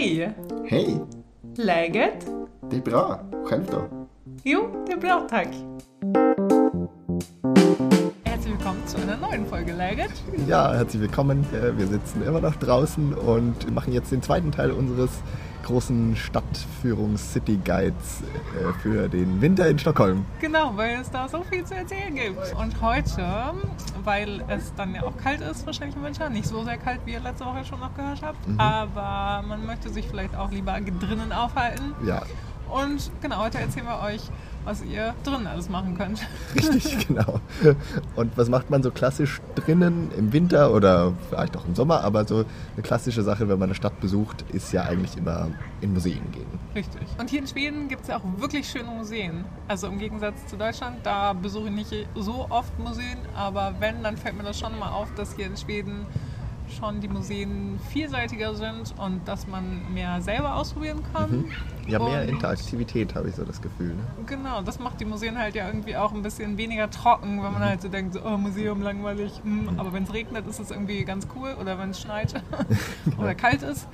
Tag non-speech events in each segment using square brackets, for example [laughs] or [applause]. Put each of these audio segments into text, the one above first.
Hej! Hej! Läget? Det är bra. Själv då? Jo, det är bra tack. Herzlich willkommen zu einer neuen Folge Läget. Ja, herzlich willkommen. Wir sitzen immer noch draußen und machen jetzt den zweiten Teil unseres großen Stadtführungs-City Guides äh, für den Winter in Stockholm. Genau, weil es da so viel zu erzählen gibt. Und heute, weil es dann ja auch kalt ist, wahrscheinlich im Winter, nicht so sehr kalt, wie ihr letzte Woche schon noch gehört habt, aber man möchte sich vielleicht auch lieber drinnen aufhalten. Ja, Und genau, heute erzählen wir euch, was ihr drinnen alles machen könnt. [laughs] richtig, genau. Und was macht man so klassisch drinnen im Winter oder vielleicht auch im Sommer? Aber so eine klassische Sache, wenn man eine Stadt besucht, ist ja eigentlich immer in Museen gehen. Richtig. Und hier in Schweden gibt es ja auch wirklich schöne Museen. Also im Gegensatz zu Deutschland, da besuche ich nicht so oft Museen, aber wenn, dann fällt mir das schon mal auf, dass hier in Schweden schon die Museen vielseitiger sind und dass man mehr selber ausprobieren kann. Ja, mehr Und- Interaktivität habe ich so das Gefühl. Ne? Genau, das macht die Museen halt ja irgendwie auch ein bisschen weniger trocken, wenn man halt so denkt, so, oh, Museum langweilig. Hm. Aber wenn es regnet, ist es irgendwie ganz cool. Oder wenn es schneit [laughs] [laughs] oder kalt ist,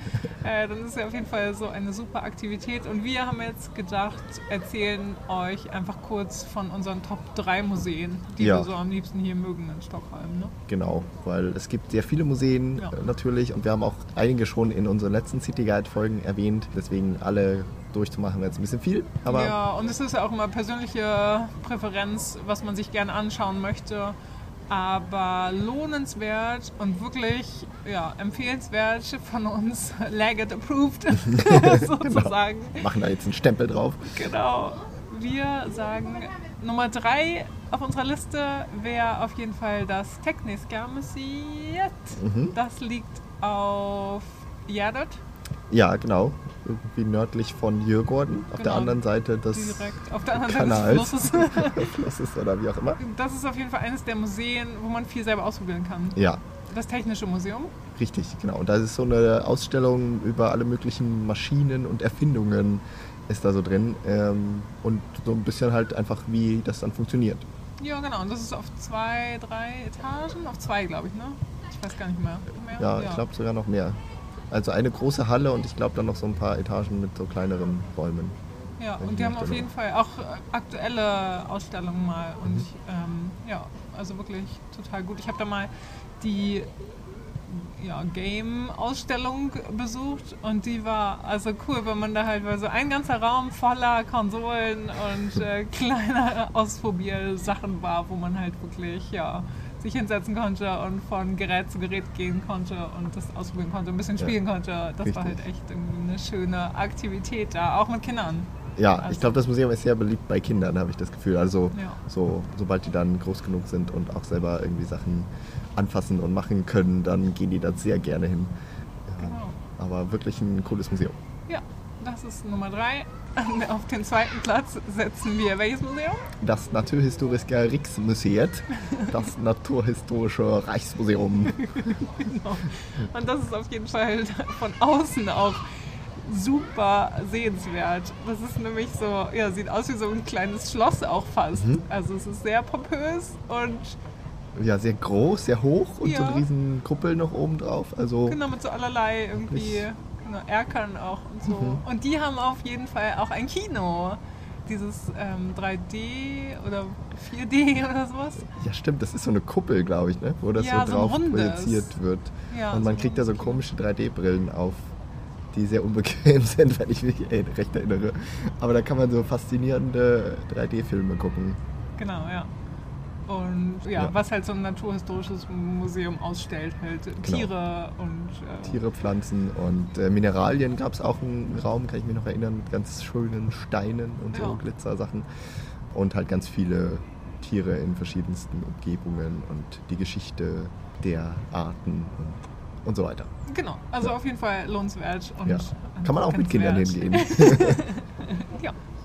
äh, dann ist es ja auf jeden Fall so eine super Aktivität. Und wir haben jetzt gedacht, erzählen euch einfach kurz von unseren Top 3 Museen, die Ja. wir so am liebsten hier mögen in Stockholm. Ne? Genau, weil es gibt sehr viele Museen Ja. äh, natürlich und wir haben auch einige schon in unseren letzten City Guide Folgen erwähnt. Deswegen alle durchzumachen wäre jetzt ein bisschen viel. Aber ja, und es ist ja auch immer persönliche Präferenz, was man sich gerne anschauen möchte. Aber lohnenswert und wirklich ja, empfehlenswert von uns, [laughs] Laggett approved, [laughs] sozusagen. machen da jetzt einen Stempel drauf. Genau. Wir sagen, Nummer drei auf unserer Liste wäre auf jeden Fall das Tekniska Museet. Mhm. Das liegt auf Gärdet, Ja, genau. Irgendwie nördlich von Jürgården. Auf der Genau. anderen Seite des direkt auf der anderen Kanals. Seite des Flusses. [laughs] Flusses oder wie auch immer. Das ist auf jeden Fall eines der Museen, wo man viel selber ausprobieren kann. Ja, Das Technische Museum. richtig, genau. Und da ist so eine Ausstellung über alle möglichen Maschinen und Erfindungen ist da so drin. Ähm, und so ein bisschen halt einfach, wie das dann funktioniert. Ja, genau. Und das ist auf zwei, drei Etagen. Auf zwei, glaube ich, ne? Ich weiß gar nicht mehr. mehr? Ja, ich glaube sogar noch mehr. Also eine große Halle und ich glaube dann noch so ein paar Etagen mit so kleineren Räumen. Ja, und die haben auf jeden Fall auch äh, aktuelle Ausstellungen mal. Und Mhm. ich, ähm, ja, also wirklich total gut. Ich habe da mal die ja, Game-Ausstellung besucht und die war also cool, weil man da halt war so ein ganzer Raum voller Konsolen und äh, [laughs] kleine Ausprobiersachen war, wo man halt wirklich ja, sich hinsetzen konnte und von Gerät zu Gerät gehen konnte und das ausprobieren konnte, ein bisschen Ja, spielen konnte. Das war halt richtig. echt irgendwie eine schöne Aktivität da, auch mit Kindern. Ja, Also- ich glaube, das Museum ist sehr beliebt bei Kindern, habe ich das Gefühl. Also Ja. so, sobald die dann groß genug sind und auch selber irgendwie Sachen anfassen und machen können, dann gehen die da sehr gerne hin. Ja, Genau. Aber wirklich ein cooles Museum. Ja, das ist Nummer drei. Auf den zweiten Platz setzen wir welches Museum? Das Naturhistoriska Riksmuseet, das [laughs] Naturhistorische Reichsmuseum. [laughs] Genau. Und das ist auf jeden Fall von außen auch super sehenswert. Das ist nämlich so, ja, sieht aus wie so ein kleines Schloss auch fast. Mhm. Also es ist sehr pompös und Ja, sehr groß, sehr hoch und so Ja. eine riesen Kuppel noch oben drauf. Also genau mit so allerlei irgendwie genau, Erkern auch und so. Mhm. Und die haben auf jeden Fall auch ein Kino. Dieses ähm, 3D oder 4D [laughs] oder sowas. Ja, stimmt, das ist so eine Kuppel, glaube ich, ne? wo das Ja, so so drauf rundes. projiziert wird. Ja, und man so kriegt da so komische 3D-Brillen auf, die sehr unbequem [laughs] sind, wenn ich mich [laughs] recht erinnere. Aber da kann man so faszinierende 3D-Filme gucken. Genau, ja. Und ja, Ja. was halt so ein naturhistorisches Museum ausstellt, halt Genau. Tiere und äh, Tiere, Pflanzen und äh, Mineralien gab es auch einen Raum, kann ich mich noch erinnern, mit ganz schönen Steinen und so Ja. Glitzersachen. Und halt ganz viele Tiere in verschiedensten Umgebungen und die Geschichte der Arten und, und so weiter. Genau, also Ja. auf jeden Fall lohnenswert. Und Ja. Kann man auch mit Kindern hingehen. [laughs]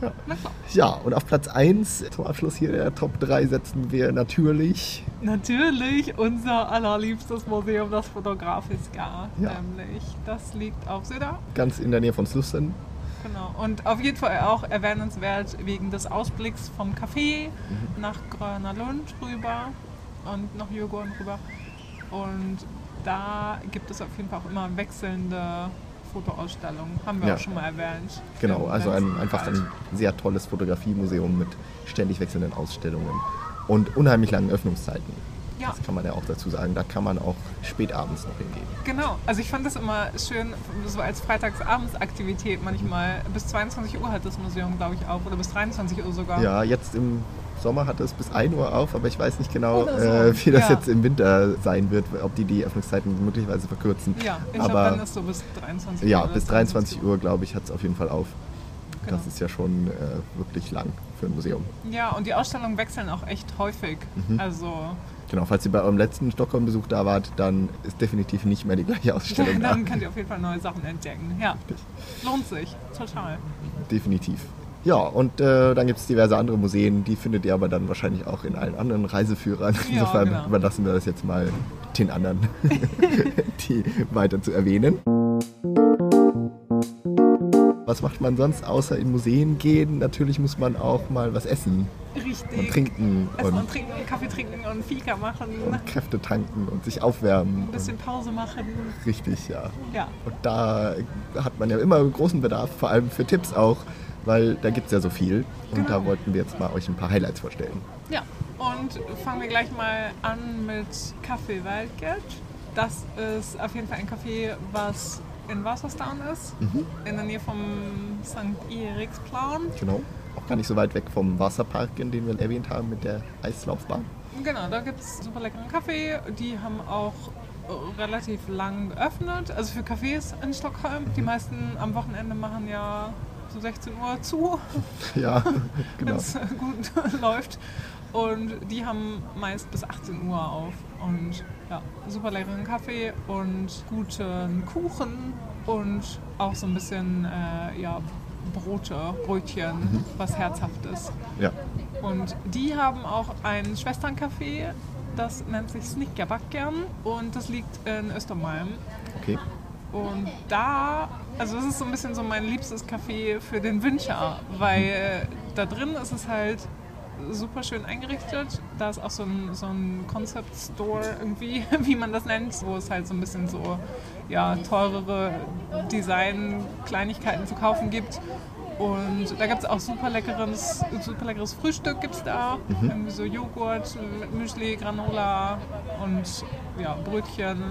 [laughs] Ja, und auf Platz 1 zum Abschluss hier der Top 3 setzen wir natürlich Natürlich unser allerliebstes Museum, das Fotografiska. Ja. Nämlich, das liegt auf Söder. ganz in der Nähe von Slussen. Genau. Und auf jeden Fall auch erwähnenswert wegen des Ausblicks vom Café Mhm. nach Gröner Lund rüber und nach Djurgården rüber. Und da gibt es auf jeden Fall auch immer wechselnde Fotoausstellung. Haben wir Ja. auch schon mal erwähnt. Genau, also ein, einfach ein sehr tolles Fotografiemuseum mit ständig wechselnden Ausstellungen und unheimlich langen Öffnungszeiten. Ja. Das kann man ja auch dazu sagen. Da kann man auch spät abends noch hingehen. Genau, also ich fand das immer schön, so als Freitagsabends-Aktivität manchmal. Bis 22 Uhr hat das Museum, glaube ich, auf. Oder bis 23 Uhr sogar. Ja, jetzt im Sommer hat es bis 1 Uhr auf, aber ich weiß nicht genau, so. äh, wie das Ja. jetzt im Winter sein wird, ob die die Öffnungszeiten möglicherweise verkürzen. Ja, ich glaube, dann ist so bis 23 ja, Uhr. bis 23 Uhr, glaube ich, hat es auf jeden Fall auf. Genau. Das ist ja schon äh, wirklich lang für ein Museum. Ja, und die Ausstellungen wechseln auch echt häufig. Mhm. Also, Genau, falls ihr bei eurem letzten Stockholm-Besuch da wart, dann ist definitiv nicht mehr die gleiche Ausstellung da. dann könnt ihr auf jeden Fall neue Sachen entdecken. Ja, lohnt sich. Total. Definitiv. Ja, und äh, dann gibt es diverse andere Museen, die findet ihr aber dann wahrscheinlich auch in allen anderen Reiseführern. Ja, Insofern genau. überlassen wir das jetzt mal den anderen, [laughs] die weiter zu erwähnen. Was macht man sonst außer in Museen gehen? Natürlich muss man auch mal was essen Richtig. und trinken Essen und und, trinken, Kaffee trinken und Fika machen. und Kräfte tanken und sich aufwärmen. Ein bisschen Pause machen. Richtig, ja. Ja, Und da hat man ja immer großen Bedarf, vor allem für Tipps auch, weil da gibt es ja so viel. Und da Genau. wollten wir jetzt mal euch ein paar Highlights vorstellen. ja. Und fangen wir gleich mal an mit Café Waldgert. Das ist auf jeden Fall ein Café, was in Wasserstown ist, Mhm. in der Nähe vom St. Eriksplan. Genau. Auch gar nicht so weit weg vom Wasserpark, in den wir erwähnt haben, mit der Eislaufbahn. Genau, da gibt es super leckeren Kaffee. Die haben auch relativ lang geöffnet. Also für Cafés in Stockholm. Die meisten am Wochenende machen ja so 16 Uhr zu, [laughs] Ja, wenn [laughs] genau. es gut [laughs] läuft. Und die haben meist bis 18 Uhr auf. Und ja, super leckeren Kaffee und guten Kuchen und auch so ein bisschen äh, ja, Brote, Brötchen, was Herzhaftes. Ja. Und die haben auch ein Schwesterncafé, das nennt sich Snickerbackern und das liegt in Östermalm. Okay. Und da, also das ist so ein bisschen so mein liebstes Café für den Winter, weil da drin ist es halt super schön eingerichtet. Da ist auch so ein, so ein Concept Store irgendwie, [laughs] wie man das nennt, wo es halt so ein bisschen so ja, teurere Design-Kleinigkeiten zu kaufen gibt. Und da gibt es auch super leckeres, super leckeres Frühstück gibt's da. Irgendwie so Joghurt mit Müsli, Granola und ja, Brötchen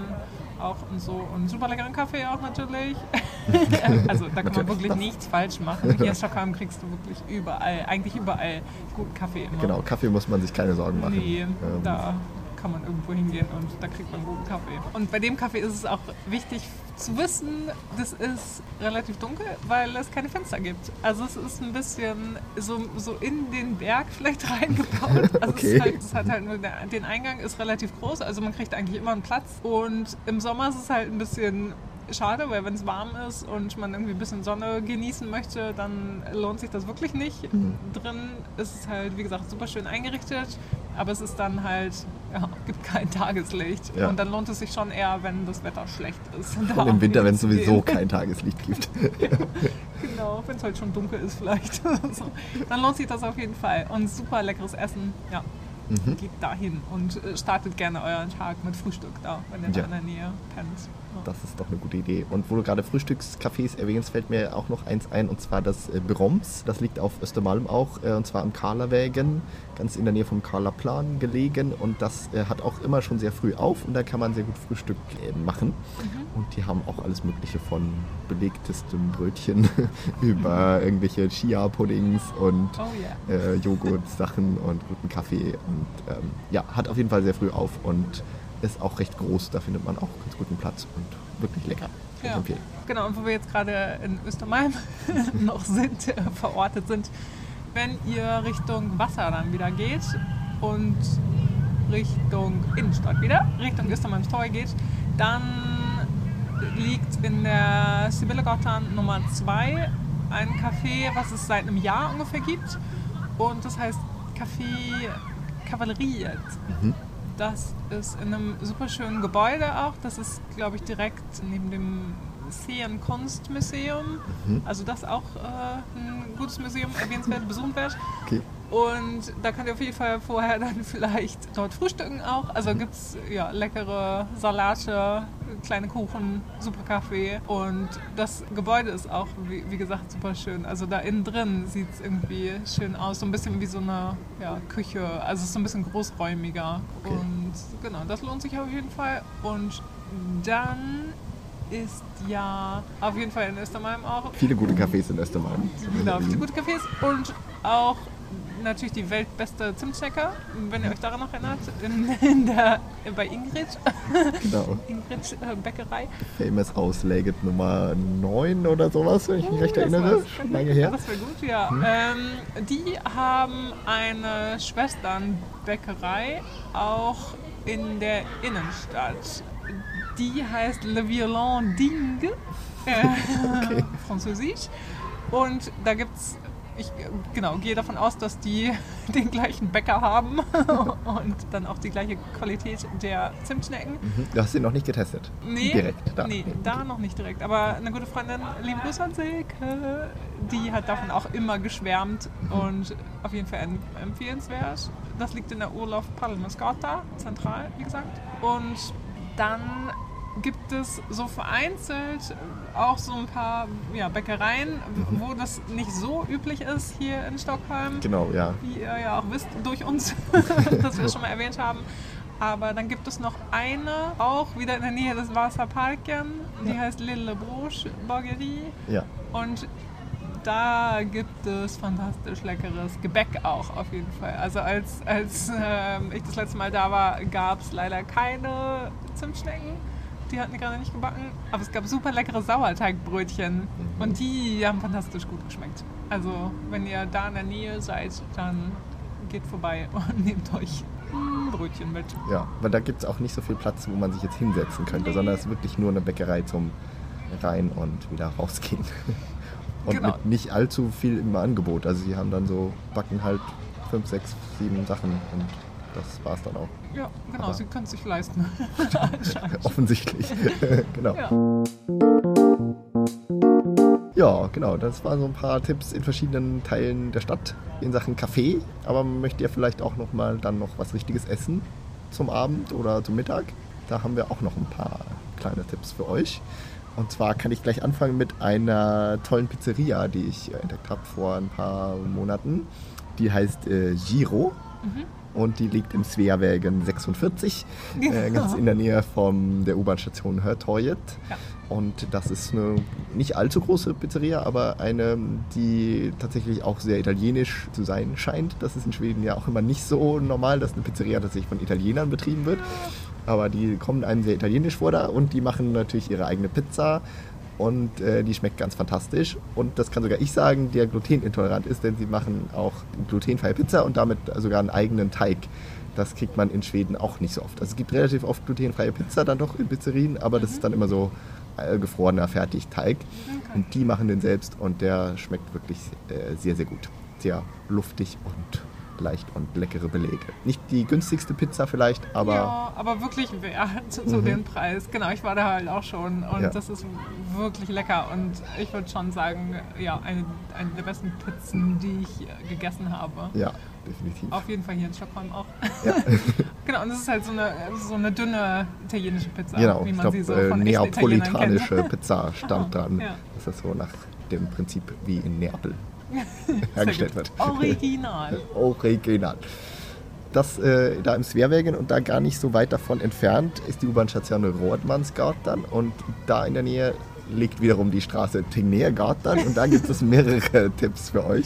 auch und so. Und super leckeren Kaffee auch natürlich. [laughs] [laughs] also da kann man wirklich nichts falsch machen. Hier [laughs] in Stockholm kriegst du wirklich überall, eigentlich überall guten Kaffee immer. Genau, Kaffee muss man sich keine Sorgen machen. Nee, Ähm, da kann man irgendwo hingehen und da kriegt man guten Kaffee. Und bei dem Kaffee ist es auch wichtig zu wissen, das ist relativ dunkel, weil es keine Fenster gibt. Also es ist ein bisschen so, so in den Berg vielleicht [laughs] reingebaut. Also Okay. es, halt, es hat halt nur der, den Eingang ist relativ groß, also man kriegt eigentlich immer einen Platz. Und im Sommer ist es halt ein bisschen schade, weil wenn es warm ist und man irgendwie ein bisschen Sonne genießen möchte, dann lohnt sich das wirklich nicht. Drin ist es halt, wie gesagt, super schön eingerichtet, aber es ist dann halt, ja, [laughs] gibt kein Tageslicht. Ja. Und dann lohnt es sich schon eher, wenn das Wetter schlecht ist. Und im Winter, wenn es sowieso kein Tageslicht gibt. [laughs] Genau, wenn es halt schon dunkel ist vielleicht. [laughs] so. Dann lohnt sich das auf jeden Fall. Und super leckeres Essen, ja. Mhm. Geht dahin und äh, startet gerne euren Tag mit Frühstück da, wenn ihr Ja. da in der Nähe pennt. Das ist doch eine gute Idee. Und wo du gerade Frühstückscafés erwähnst, fällt mir auch noch eins ein, und zwar das äh, Broms. Das liegt auf Östermalm auch, äh, und zwar am Karlavägen, ganz in der Nähe vom Karlaplan gelegen. Und das äh, hat auch immer schon sehr früh auf und da kann man sehr gut Frühstück machen. Und die haben auch alles Mögliche von belegtestem Brötchen [laughs] über irgendwelche Chia-Puddings und Oh ja. äh, Joghurt-Sachen und guten Kaffee. Und ähm, ja, hat auf jeden Fall sehr früh auf und ist auch recht groß. Da findet man auch ganz guten Platz und wirklich lecker. Ja. Genau, und wo wir jetzt gerade in Östermalm [laughs] noch sind, äh, verortet sind, wenn ihr Richtung Wasser dann wieder geht und Richtung Innenstadt wieder, Richtung Östermalms Tor geht, dann liegt in der Sibylle Gottan Nummer 2 ein Café, was es seit einem Jahr ungefähr gibt. Und das heißt Café Kavalleriet. Mhm. Das ist in einem super schönen Gebäude auch. Das ist, glaube ich, direkt neben dem Seen Kunstmuseum. Mhm. Also das auch äh, ein gutes Museum, erwähnenswert, besuchenswert. Okay. Und da könnt ihr auf jeden Fall vorher [laughs] dann vielleicht dort frühstücken auch. Also gibt es ja, leckere Salate, kleine Kuchen, super Kaffee und das Gebäude ist auch, wie, wie gesagt, super schön. Also da innen drin sieht es irgendwie schön aus, so ein bisschen wie so eine ja, Küche, also es ist so ein bisschen großräumiger Okay. und genau, das lohnt sich auf jeden Fall und dann ist ja auf jeden Fall in Östermalm auch Viele gute Cafés in Östermalm. Genau, viele gute Cafés und auch natürlich die weltbeste Zimtschnecker, wenn ihr euch daran noch erinnert, in, in der, bei Ingrid, Genau. [laughs] Ingrid äh, Bäckerei. Famous House Legend Nummer 9 oder sowas, wenn ich mich recht Das erinnere. lange her. [laughs] Das wäre gut, ja. Ähm, die haben eine Schwesternbäckerei auch in der Innenstadt. Die heißt Le Violon Ding, [laughs] äh, Okay. französisch. Und da gibt's ich genau, gehe davon aus, dass die [laughs] den gleichen Bäcker haben [laughs] und dann auch die gleiche Qualität der Zimtschnecken. Mhm. Du hast ihn noch nicht getestet? Nee, Direkt. Da. nee, da noch nicht direkt. Aber eine gute Freundin, liebe Grüße an Silke, die hat davon auch immer geschwärmt Mhm. und auf jeden Fall em- empfehlenswert. Das liegt in der Urlaub Palmascota, zentral, wie gesagt. Und dann gibt es so vereinzelt auch so ein paar ja, Bäckereien, Mhm. wo das nicht so üblich ist hier in Stockholm Genau, ja. wie ihr ja auch wisst durch uns, [laughs] [laughs] dass wir es schon mal erwähnt haben. Aber dann gibt es noch eine, auch wieder in der Nähe des Wasserparken, die heißt Lille Broche Borgerie. Ja. Und da gibt es fantastisch leckeres Gebäck auch auf jeden Fall. Also als, als ähm, ich das letzte Mal da war, gab es leider keine Zimtschnecken. Die hatten die gerade nicht gebacken. Aber es gab super leckere Sauerteigbrötchen. Und die haben fantastisch gut geschmeckt. Also wenn ihr da in der Nähe seid, dann geht vorbei [laughs] und nehmt euch ein Brötchen mit. Ja, weil da gibt es auch nicht so viel Platz, wo man sich jetzt hinsetzen könnte, Nee. sondern es ist wirklich nur eine Bäckerei zum rein und wieder rausgehen. [laughs] Und Genau. mit nicht allzu viel im Angebot. Also sie haben dann so, backen halt fünf, sechs, sieben Sachen und das war's dann auch. Ja, genau, Aber- sie können es sich leisten. [laughs] Offensichtlich. [laughs] genau. Ja. Ja, genau. Das waren so ein paar Tipps in verschiedenen Teilen der Stadt in Sachen Kaffee. Aber möchtet ihr vielleicht auch noch mal dann noch was Richtiges essen zum Abend oder zum Mittag? Da haben wir auch noch ein paar kleine Tipps für euch. Und zwar kann ich gleich anfangen mit einer tollen Pizzeria, die ich entdeckt habe vor ein paar Monaten. Die heißt äh, Giro. Und die liegt im Sveavägen 46, äh, ganz in der Nähe von der U-Bahn-Station Hörtorget. Ja. Und das ist eine nicht allzu große Pizzeria, aber eine, die tatsächlich auch sehr italienisch zu sein scheint. Das ist in Schweden ja auch immer nicht so normal, dass eine Pizzeria tatsächlich von Italienern betrieben wird. Aber die kommen einem sehr italienisch vor da und die machen natürlich ihre eigene Pizza und äh, die schmeckt ganz fantastisch. Und das kann sogar ich sagen, der glutenintolerant ist, denn sie machen auch glutenfreie Pizza und damit sogar einen eigenen Teig. Das kriegt man in Schweden auch nicht so oft. Also es gibt relativ oft glutenfreie Pizza dann doch in Pizzerien, aber das ist dann immer so äh, gefrorener Fertigteig. Und die machen den selbst und der schmeckt wirklich äh, sehr, sehr gut. Sehr luftig und leicht und leckere Belege. Nicht die günstigste Pizza vielleicht, aber ja, aber wirklich wert so [laughs] Mhm. den Preis. Genau, ich war da halt auch schon und Ja. das ist wirklich lecker und ich würde schon sagen, ja, eine, eine der besten Pizzen, die ich äh, gegessen habe. ja, definitiv. Auf jeden Fall hier in Stockholm auch. Ja. [laughs] genau, und es ist halt so eine, so eine dünne italienische Pizza, Genau, wie ich man glaube, sie so äh, von Italienern neapolitanische. Pizza stand [laughs] dran. Ja. Das ist so nach dem Prinzip wie in Neapel [laughs] hergestellt wird. Original. [laughs] Original. Das äh, da im Sveavägen und da gar nicht so weit davon entfernt ist die U-Bahn-Station Rådmansgatan und da in der Nähe liegt wiederum die Straße Tegnérgatan und da gibt es [laughs] mehrere Tipps für euch.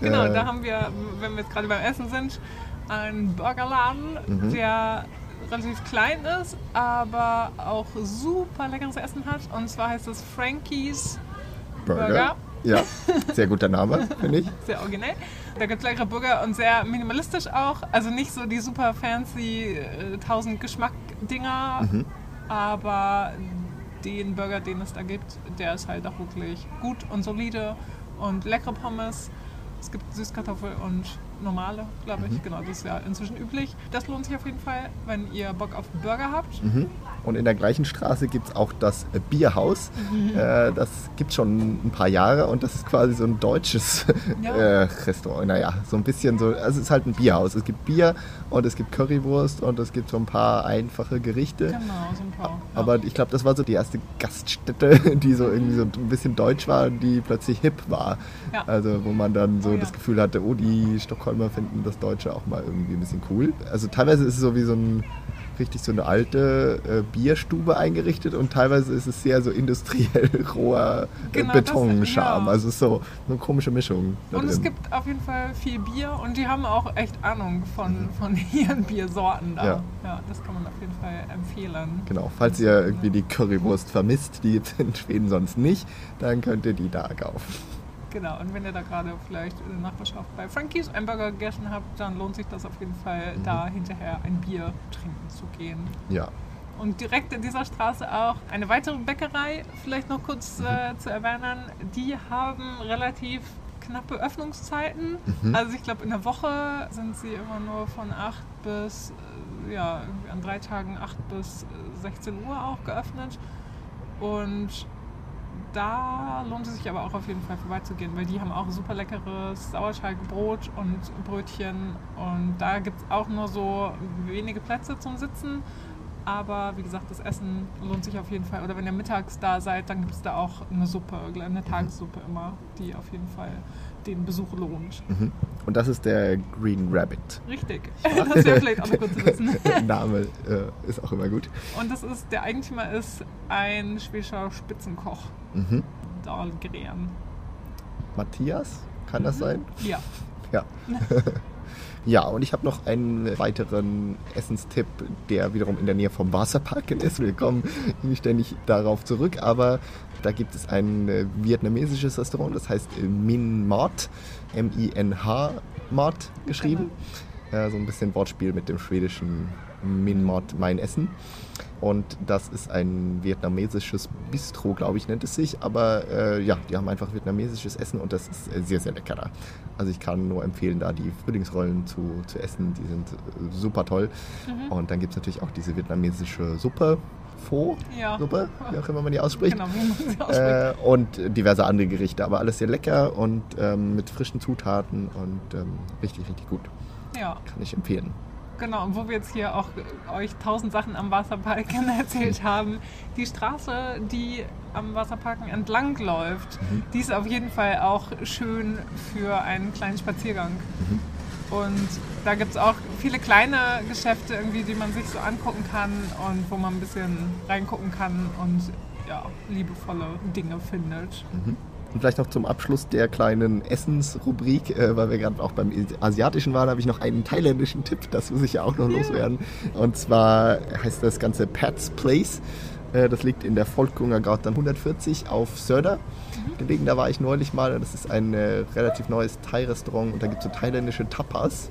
Genau, Äh, da haben wir, wenn wir jetzt gerade beim Essen sind, einen Burgerladen, Mhm. der relativ klein ist, aber auch super leckeres Essen hat. Und zwar heißt es Frankie's Burger. Burger. Ja, sehr guter Name, finde ich. Sehr originell. Da gibt es leckere Burger und sehr minimalistisch auch. Also nicht so die super fancy äh, 1000 Geschmack-Dinger, Mhm. aber den Burger, den es da gibt, der ist halt auch wirklich gut und solide und leckere Pommes. Es gibt Süßkartoffel und normale, glaube ich. Mhm. Genau, das ist ja inzwischen üblich. Das lohnt sich auf jeden Fall, wenn ihr Bock auf Burger habt. Mhm. Und in der gleichen Straße gibt es auch das äh, Bierhaus. Mhm. Äh, das gibt es schon ein paar Jahre und das ist quasi so ein deutsches Ja. [laughs] äh, Restaurant. Naja, so ein bisschen so. Also es ist halt ein Bierhaus. Es gibt Bier und es gibt Currywurst und es gibt so ein paar einfache Gerichte. Genau, so ein paar. Ja. Aber ich glaube, das war so die erste Gaststätte, [laughs] die so irgendwie so ein bisschen deutsch war und die plötzlich hip war. Ja. Also wo man dann so Oh das Gefühl hatte, oh, die Stockholmer finden das Deutsche auch mal irgendwie ein bisschen cool. Also teilweise ist es so wie so ein richtig so eine alte äh, Bierstube eingerichtet und teilweise ist es sehr so industriell [laughs] roher äh, Genau, Betonscharm. ja. Also es so eine komische Mischung. Und es drin. gibt auf jeden Fall viel Bier und die haben auch echt Ahnung von, von [laughs] ihren Biersorten da. Mhm. Ja. ja, das kann man auf jeden Fall empfehlen. Genau, falls ihr irgendwie die Currywurst vermisst, die es in Schweden sonst nicht, dann könnt ihr die da kaufen. Genau, und wenn ihr da gerade vielleicht in der Nachbarschaft bei Frankies einen Burger gegessen habt, dann lohnt sich das auf jeden Fall, Mhm. da hinterher ein Bier trinken zu gehen. Ja, Und direkt in dieser Straße auch eine weitere Bäckerei, vielleicht noch kurz äh, zu erwähnen. Die haben relativ knappe Öffnungszeiten. Also ich glaube, in der Woche sind sie immer nur von 8 bis, äh, ja, irgendwie an drei Tagen 8 bis äh, 16 Uhr auch geöffnet. Und da lohnt es sich aber auch auf jeden Fall vorbeizugehen, weil die haben auch super leckeres Sauerteigbrot und Brötchen. Und da gibt es auch nur so wenige Plätze zum Sitzen. Aber wie gesagt, das Essen lohnt sich auf jeden Fall. Oder wenn ihr mittags da seid, dann gibt es da auch eine Suppe, eine Tagessuppe immer, die auf jeden Fall den Besuch lohnt. mhm. Und das ist der Green Rabbit. Richtig. [laughs] Das wäre vielleicht auch noch gut zu wissen. Der Name äh, ist auch immer gut. Und das ist, der Eigentümer ist ein schwedischer Spitzenkoch, Mhm. Dahlgren. Matthias, kann das sein? Ja. Ja. [laughs] ja, und ich habe noch einen weiteren Essenstipp, der wiederum in der Nähe vom Wasserparken [laughs] ist. Wir kommen nicht ständig darauf zurück, aber da gibt es ein äh, vietnamesisches Restaurant, das heißt äh, Min Mart, M-I-N-H Mart geschrieben. Äh, so ein bisschen Wortspiel mit dem schwedischen Min Mart, mein Essen. Und das ist ein vietnamesisches Bistro, glaube ich, nennt es sich. Aber äh, ja, die haben einfach vietnamesisches Essen und das ist äh, sehr, sehr lecker da. Also ich kann nur empfehlen, da die Frühlingsrollen zu, zu essen. Die sind äh, super toll. Und dann gibt es natürlich auch diese vietnamesische Suppe. Pho, Ja. Suppe, wie auch immer man die ausspricht. Genau, wie man sie ausspricht. Äh, und diverse andere Gerichte, aber alles sehr lecker und ähm, mit frischen Zutaten und ähm, richtig, richtig gut. ja, Kann ich empfehlen. Genau. Und wo wir jetzt hier auch euch tausend Sachen am Wasserparken [laughs] erzählt haben, die Straße, die am Wasserparken entlang läuft, die ist auf jeden Fall auch schön für einen kleinen Spaziergang. Und da gibt es auch viele kleine Geschäfte, irgendwie, die man sich so angucken kann und wo man ein bisschen reingucken kann und ja, liebevolle Dinge findet. Und vielleicht noch zum Abschluss der kleinen Essensrubrik, äh, weil wir gerade auch beim Asiatischen waren, habe ich noch einen thailändischen Tipp, das muss ich ja auch noch loswerden. Und zwar heißt das Ganze Pat's Place. Äh, das liegt in der Volkunger Gatan 140 auf Söder gelegen. Da war ich neulich mal. Das ist ein äh, relativ neues Thai-Restaurant und da gibt es so thailändische Tapas.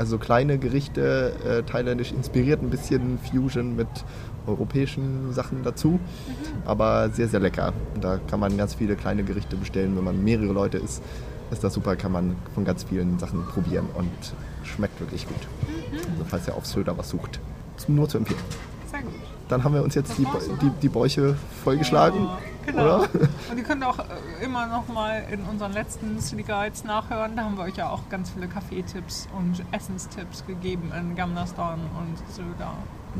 Also so kleine Gerichte, äh, thailändisch inspiriert, ein bisschen Fusion mit europäischen Sachen dazu. Aber sehr, sehr lecker. Und da kann man ganz viele kleine Gerichte bestellen. Wenn man mehrere Leute ist, ist das super, kann man von ganz vielen Sachen probieren und schmeckt wirklich gut. Also falls ihr auf Söder was sucht. Nur zu empfehlen. Sehr gut. Dann haben wir uns jetzt die, die, die Bäuche vollgeschlagen. Ja, genau. oder? Und ihr könnt auch äh, immer noch mal in unseren letzten City Guides nachhören. Da haben wir euch ja auch ganz viele Kaffeetipps und Essenstipps gegeben in Gamlastan und Söder.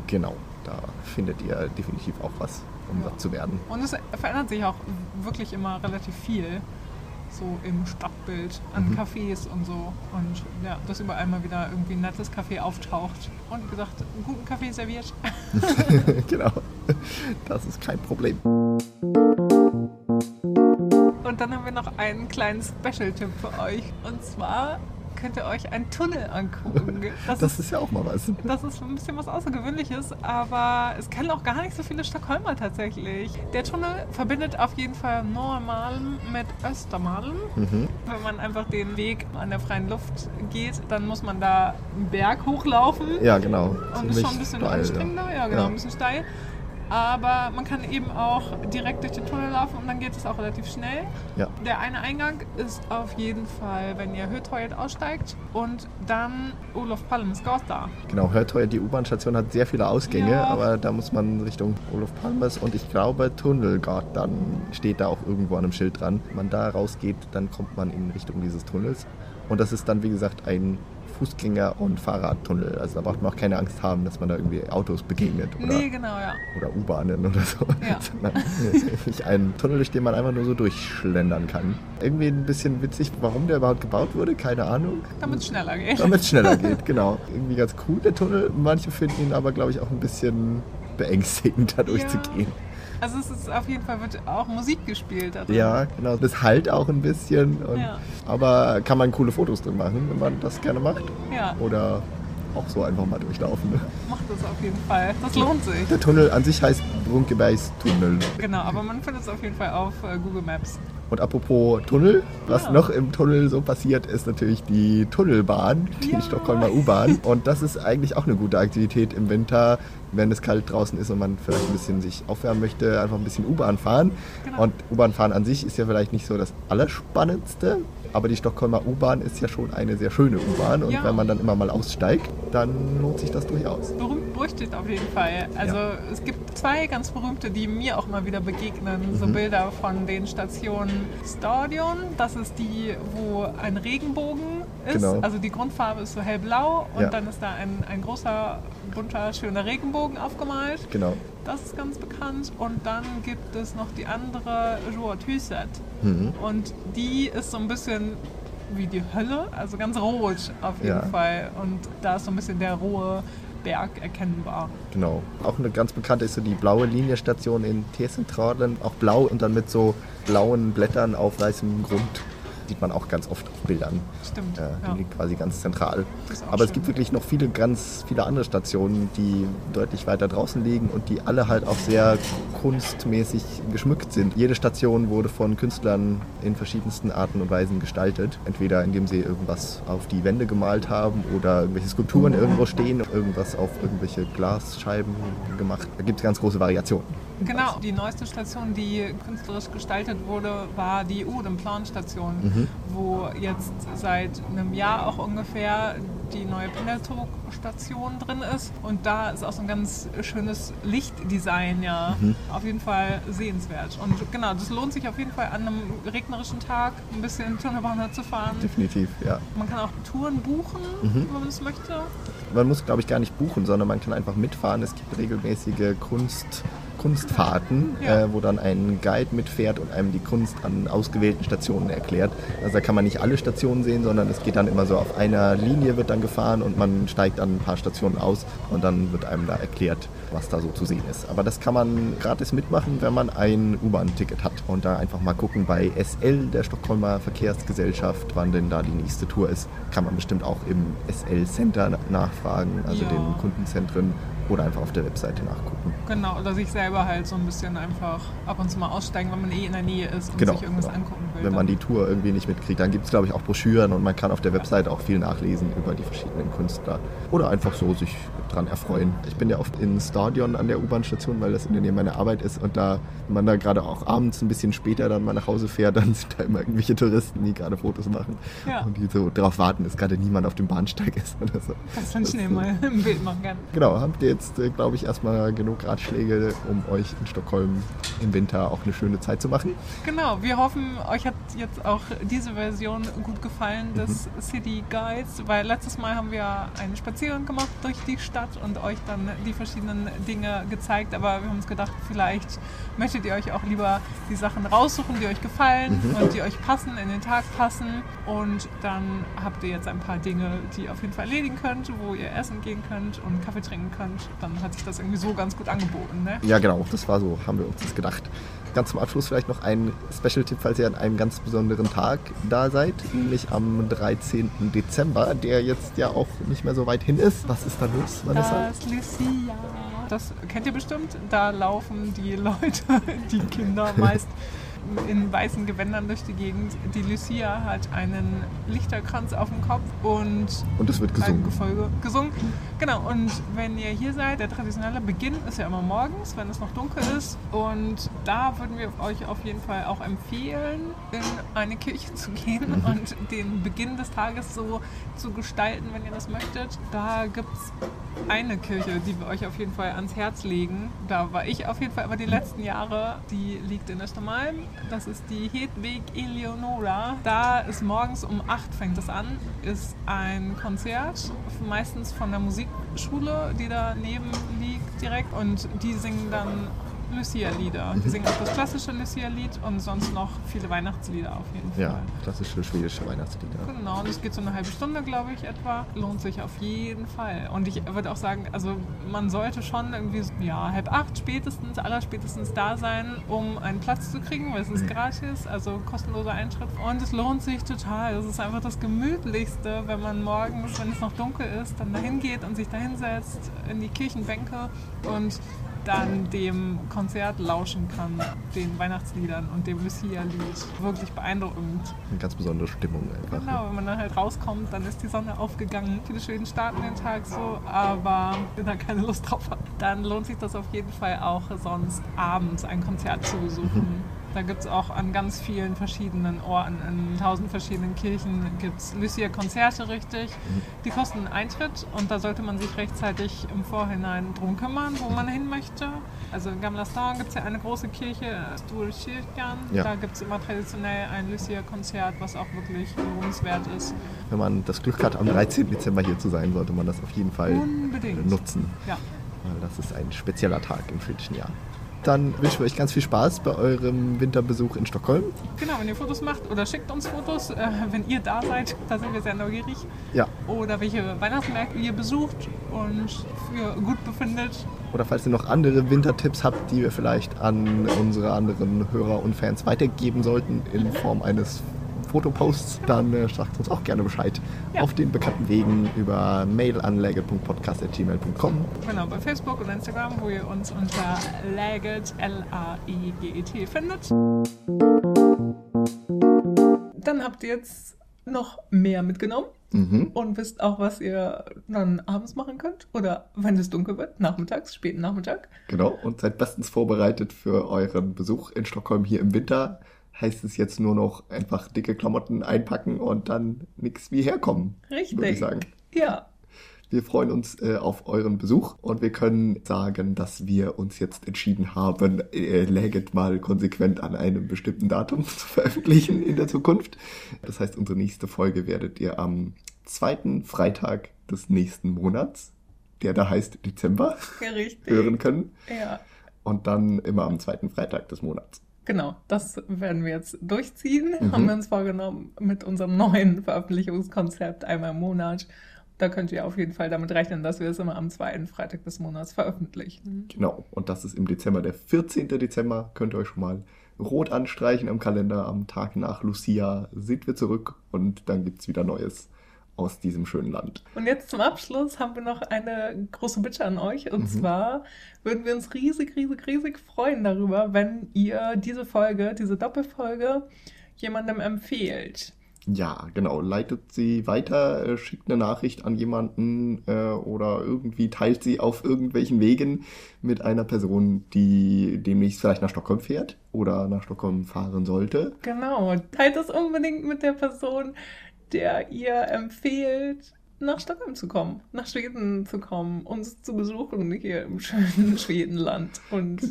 Genau, da findet ihr definitiv auch was, um satt zu werden. Und es verändert sich auch wirklich immer relativ viel. So im Stadtbild an Mhm. Cafés und so. Und ja, dass überall mal wieder irgendwie ein nettes Café auftaucht. Und gesagt, einen guten Kaffee serviert. [laughs] genau, das ist kein Problem. Dann haben wir noch einen kleinen Special-Tipp für euch. Und zwar könnt ihr euch einen Tunnel angucken. [laughs] Das, Das ist, ist ja auch mal was. das ist ein bisschen was Außergewöhnliches, aber es kennen auch gar nicht so viele Stockholmer tatsächlich. Der Tunnel verbindet auf jeden Fall Norrmalm mit Östermalm. Mhm. Wenn man einfach den Weg an der freien Luft geht, dann muss man da einen Berg hochlaufen. Ja, genau. Und ist schon ein bisschen steil, anstrengender, ja, genau, Ja. ein bisschen steil. Aber man kann eben auch direkt durch den Tunnel laufen und dann geht es auch relativ schnell. Ja. Der eine Eingang ist auf jeden Fall, wenn ihr Hötold aussteigt und dann Olof Palmes Gata. Genau, Hörteuer, die U-Bahn-Station hat sehr viele Ausgänge, Ja. aber da muss man Richtung Olof Palmes und ich glaube Tunnelgard, dann steht da auch irgendwo an einem Schild dran. Wenn man da rausgeht, dann kommt man in Richtung dieses Tunnels. Und das ist dann, wie gesagt, ein Fußgänger- und Fahrradtunnel. Also da braucht man auch keine Angst haben, dass man da irgendwie Autos begegnet oder, Nee, genau, ja. oder U-Bahnen oder so. Ja. [laughs] Sondern ein Tunnel, durch den man einfach nur so durchschlendern kann. Irgendwie ein bisschen witzig, warum der überhaupt gebaut wurde, keine Ahnung. Damit es schneller geht. Damit es schneller geht, [laughs] genau. Irgendwie ganz cool, der Tunnel. Manche finden ihn aber, glaube ich, auch ein bisschen beängstigend, da durchzugehen. Also es ist auf jeden Fall wird auch Musik gespielt. Da drin. Ja, genau. Das halt auch ein bisschen. Ja. Aber kann man coole Fotos drin machen, wenn man das gerne macht. Ja, Oder auch so einfach mal durchlaufen. Ne? macht das auf jeden Fall. Das lohnt sich. Der Tunnel an sich heißt Brunkebergs-Tunnel. Genau, aber man findet es auf jeden Fall auf äh, Google Maps. Und apropos Tunnel, was Ja. noch im Tunnel so passiert, ist natürlich die Tunnelbahn, die Ja. Stockholmer U-Bahn. Und das ist eigentlich auch eine gute Aktivität im Winter, wenn es kalt draußen ist und man vielleicht ein bisschen sich aufwärmen möchte, einfach ein bisschen U-Bahn fahren. Genau. Und U-Bahn fahren an sich ist ja vielleicht nicht so das Allerspannendste, aber die Stockholmer U-Bahn ist ja schon eine sehr schöne U-Bahn. Und Ja. wenn man dann immer mal aussteigt, dann lohnt sich das durchaus. Berühmt berüchtigt auf jeden Fall. Also Ja. es gibt zwei ganz berühmte, die mir auch mal wieder begegnen. So Mhm. Bilder von den Stationen Stadion. Das ist die, wo ein Regenbogen ist. Genau. Also die Grundfarbe ist so hellblau und Ja. dann ist da ein, ein großer, bunter, schöner Regenbogen aufgemalt. Genau. Das ist ganz bekannt. Und dann gibt es noch die andere Joa Thyset. Mhm. Und die ist so ein bisschen wie die Hölle, also ganz rot auf jeden Ja. Fall. Und da ist so ein bisschen der rohe Berg erkennbar. Genau. Auch eine ganz bekannte ist so die blaue Linienstation in T-Zentralen. Auch blau und dann mit so blauen Blättern auf weißem Grund. Sieht man auch ganz oft auf Bildern. Stimmt. Äh, die ja. liegt quasi ganz zentral. Aber es schön. gibt wirklich noch viele, ganz viele andere Stationen, die deutlich weiter draußen liegen und die alle halt auch sehr kunstmäßig geschmückt sind. Jede Station wurde von Künstlern in verschiedensten Arten und Weisen gestaltet. Entweder indem sie irgendwas auf die Wände gemalt haben oder irgendwelche Skulpturen irgendwo stehen, irgendwas auf irgendwelche Glasscheiben gemacht. Da gibt es ganz große Variationen. Genau, die neueste Station, die künstlerisch gestaltet wurde, war die Udemplan-Station, Mhm. wo jetzt seit einem Jahr auch ungefähr die neue Pendeltog-Station drin ist. Und da ist auch so ein ganz schönes Lichtdesign, ja. Mhm. Auf jeden Fall sehenswert. Und genau, das lohnt sich auf jeden Fall an einem regnerischen Tag ein bisschen Tunnelbahn zu fahren. Definitiv, ja. Man kann auch Touren buchen, Mhm. wenn man es möchte. Man muss, glaube ich, gar nicht buchen, sondern man kann einfach mitfahren. Es gibt regelmäßige Kunst, Kunstfahrten, Ja. äh, wo dann ein Guide mitfährt und einem die Kunst an ausgewählten Stationen erklärt. Also da kann man nicht alle Stationen sehen, sondern es geht dann immer so auf einer Linie wird dann gefahren und man steigt an ein paar Stationen aus und dann wird einem da erklärt, was da so zu sehen ist. Aber das kann man gratis mitmachen, wenn man ein U-Bahn-Ticket hat und da einfach mal gucken bei SL, der Stockholmer Verkehrsgesellschaft, wann denn da die nächste Tour ist. Kann man bestimmt auch im SL-Center nachfragen, also Ja. den Kundenzentren oder einfach auf der Webseite nachgucken. Genau, oder sich selber halt so ein bisschen einfach ab und zu mal aussteigen, wenn man eh in der Nähe ist und Genau, sich irgendwas genau. angucken will. Wenn man die Tour irgendwie nicht mitkriegt, dann gibt es, glaube ich, auch Broschüren und man kann auf der Webseite auch viel nachlesen über die verschiedenen Künstler. Oder einfach so sich dran erfreuen. Ich bin ja oft in Stadion an der U-Bahn-Station, weil das in der Nähe meiner Arbeit ist und da, wenn man da gerade auch abends ein bisschen später dann mal nach Hause fährt, dann [laughs] sind da immer irgendwelche Touristen, die gerade Fotos machen Ja. und die so darauf warten, dass gerade niemand auf dem Bahnsteig ist oder so. Dass man Das, schnell äh, mal [laughs] ein Bild machen kann. Genau, habt ihr jetzt, äh, glaube ich, erstmal genug Ratschläge, um euch in Stockholm im Winter auch eine schöne Zeit zu machen. Genau, wir hoffen, euch hat jetzt auch diese Version gut gefallen des Mhm. City Guides, weil letztes Mal haben wir einen Spaziergang gemacht durch die Stadt und euch dann die verschiedenen Dinge gezeigt, aber wir haben uns gedacht, vielleicht möchtet ihr euch auch lieber die Sachen raussuchen, die euch gefallen Mhm. und die euch passen, in den Tag passen und dann habt ihr jetzt ein paar Dinge, die ihr auf jeden Fall erledigen könnt, wo ihr essen gehen könnt und Kaffee trinken könnt. Dann hat sich das irgendwie so ganz gut angeboten, ne? Ja, genau, das war so, haben wir uns das gedacht. Ganz zum Abschluss vielleicht noch ein Special-Tipp, falls ihr an einem ganz besonderen Tag da seid, nämlich am 13. Dezember, der jetzt ja auch nicht mehr so weit hin ist. Was ist da los, Vanessa? Das Lucia. Das kennt ihr bestimmt. Da laufen die Leute, [laughs] die Kinder meist in weißen Gewändern durch die Gegend. Die Lucia hat einen Lichterkranz auf dem Kopf und, Und es wird gesungen. Gefolge gesungen. Genau, und wenn ihr hier seid, der traditionelle Beginn ist ja immer morgens, wenn es noch dunkel ist. Und da würden wir euch auf jeden Fall auch empfehlen, in eine Kirche zu gehen und den Beginn des Tages so zu gestalten, wenn ihr das möchtet. Da gibt es eine Kirche, die wir euch auf jeden Fall ans Herz legen. Da war ich auf jeden Fall immer die letzten Jahre. Die liegt in Östermalm. Das ist die Hedwig Eleonora. Da ist morgens um 8 fängt es an, ist ein Konzert, meistens von der Musikschule, die daneben liegt direkt. Und die singen dann Lucia-Lieder. Die singen auch das klassische Lucia-Lied und sonst noch viele Weihnachtslieder auf jeden Fall. Ja, klassische schwedische Weihnachtslieder. Genau, und es geht so eine halbe Stunde, glaube ich, etwa. Lohnt sich auf jeden Fall. Und ich würde auch sagen, also man sollte schon irgendwie, ja, halb acht spätestens, allerspätestens da sein, um einen Platz zu kriegen, weil es ist gratis, also kostenloser Eintritt. Und es lohnt sich total. Es ist einfach das Gemütlichste, wenn man morgens, wenn es noch dunkel ist, dann dahin geht und sich da hinsetzt in die Kirchenbänke und dann dem Konzert lauschen kann, den Weihnachtsliedern und dem Lucia-Lied. Wirklich beeindruckend. Eine ganz besondere Stimmung einfach. Genau, wenn man dann halt rauskommt, dann ist die Sonne aufgegangen. Viele Schweden starten den Tag so, aber wenn er keine Lust drauf hat, dann lohnt sich das auf jeden Fall auch sonst abends ein Konzert zu besuchen. Da gibt es auch an ganz vielen verschiedenen Orten, in tausend verschiedenen Kirchen gibt es Lucia-Konzerte richtig. Die kosten einen Eintritt und da sollte man sich rechtzeitig im Vorhinein drum kümmern, wo man hin möchte. Also in Gamla Stan gibt es ja eine große Kirche, Sturkirchen. Ja. Da gibt es immer traditionell ein Lucia-Konzert, was auch wirklich lohnenswert ist. Wenn man das Glück hat, am 13. Dezember hier zu sein, sollte man das auf jeden Fall Unbedingt. nutzen. Ja. Weil das ist ein spezieller Tag im schwedischen Jahr. Dann wünschen wir euch ganz viel Spaß bei eurem Winterbesuch in Stockholm. Genau, wenn ihr Fotos macht oder schickt uns Fotos, äh, wenn ihr da seid, [laughs] da sind wir sehr neugierig. Ja. Oder welche Weihnachtsmärkte ihr besucht und für gut befindet. Oder falls ihr noch andere Wintertipps habt, die wir vielleicht an unsere anderen Hörer und Fans weitergeben sollten in Form eines Fotoposts, dann äh, sagt uns auch gerne Bescheid. Ja. Auf den bekannten Wegen über mail an läget.podcast.gmail.com. Genau, bei Facebook und Instagram, wo ihr uns unter Laget, L-A-I-G-E-T findet. Dann habt ihr jetzt noch mehr mitgenommen Mhm. und wisst auch, was ihr dann abends machen könnt. Oder wenn es dunkel wird, nachmittags, späten Nachmittag. Genau, und seid bestens vorbereitet für euren Besuch in Stockholm hier im Winter. Heißt es jetzt nur noch einfach dicke Klamotten einpacken und dann nichts wie herkommen, Richtig. würde ich sagen. Ja, Wir freuen uns äh, auf euren Besuch und wir können sagen, dass wir uns jetzt entschieden haben, äh, Läget mal konsequent an einem bestimmten Datum [laughs] zu veröffentlichen in der Zukunft. Das heißt, unsere nächste Folge werdet ihr am zweiten Freitag des nächsten Monats, der da heißt Dezember, richtig. hören können. Ja. Und dann immer am zweiten Freitag des Monats. Genau, das werden wir jetzt durchziehen. Mhm. Haben wir uns vorgenommen mit unserem neuen Veröffentlichungskonzept einmal im Monat. Da könnt ihr auf jeden Fall damit rechnen, dass wir es immer am zweiten Freitag des Monats veröffentlichen. Genau. Und das ist im Dezember, der 14. Dezember. Könnt ihr euch schon mal rot anstreichen am Kalender. Am Tag nach Lucia sind wir zurück und dann gibt's wieder Neues aus diesem schönen Land. Und jetzt zum Abschluss haben wir noch eine große Bitte an euch. Und Mhm. zwar würden wir uns riesig, riesig, riesig freuen darüber, wenn ihr diese Folge, diese Doppelfolge, jemandem empfehlt. Ja, genau. Leitet sie weiter, äh, schickt eine Nachricht an jemanden äh, oder irgendwie teilt sie auf irgendwelchen Wegen mit einer Person, die demnächst vielleicht nach Stockholm fährt oder nach Stockholm fahren sollte. Genau, teilt das unbedingt mit der Person, der ihr empfehlt, nach Stockholm zu kommen, nach Schweden zu kommen, uns zu besuchen hier im schönen [laughs] Schwedenland. Und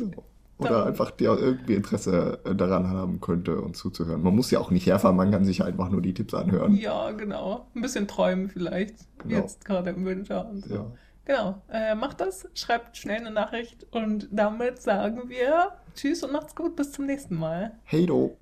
Genau. Oder einfach der irgendwie Interesse äh, daran haben könnte, uns zuzuhören. Man muss ja auch nicht herfahren, man kann sich einfach nur die Tipps anhören. ja, genau, ein bisschen träumen vielleicht, Genau. jetzt gerade im Winter. Und so. Ja. Genau, äh, macht das, schreibt schnell eine Nachricht und damit sagen wir Tschüss und macht's gut, bis zum nächsten Mal. Hey do!